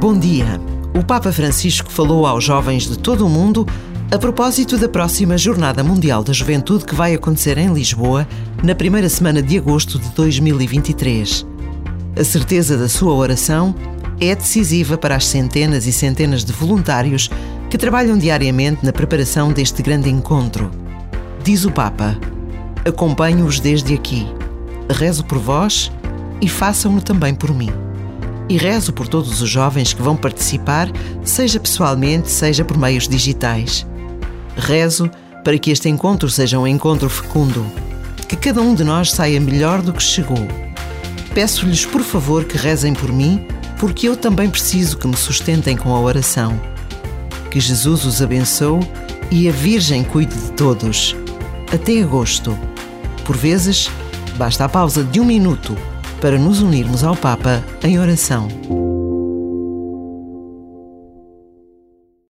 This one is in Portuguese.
Bom dia. O Papa Francisco falou aos jovens de todo o mundo a propósito da próxima Jornada Mundial da Juventude que vai acontecer em Lisboa na primeira semana de agosto de 2023. A certeza da sua oração é decisiva para as centenas e centenas de voluntários que trabalham diariamente na preparação deste grande encontro. Diz o Papa: Acompanho-os desde aqui, rezo por vós e façam-no também por mim. E rezo por todos os jovens que vão participar, seja pessoalmente, seja por meios digitais. Rezo para que este encontro seja um encontro fecundo, que cada um de nós saia melhor do que chegou. Peço-lhes, por favor, que rezem por mim, porque eu também preciso que me sustentem com a oração. Que Jesus os abençoe e a Virgem cuide de todos. Até agosto. Por vezes, basta a pausa de um minuto para nos unirmos ao Papa em oração.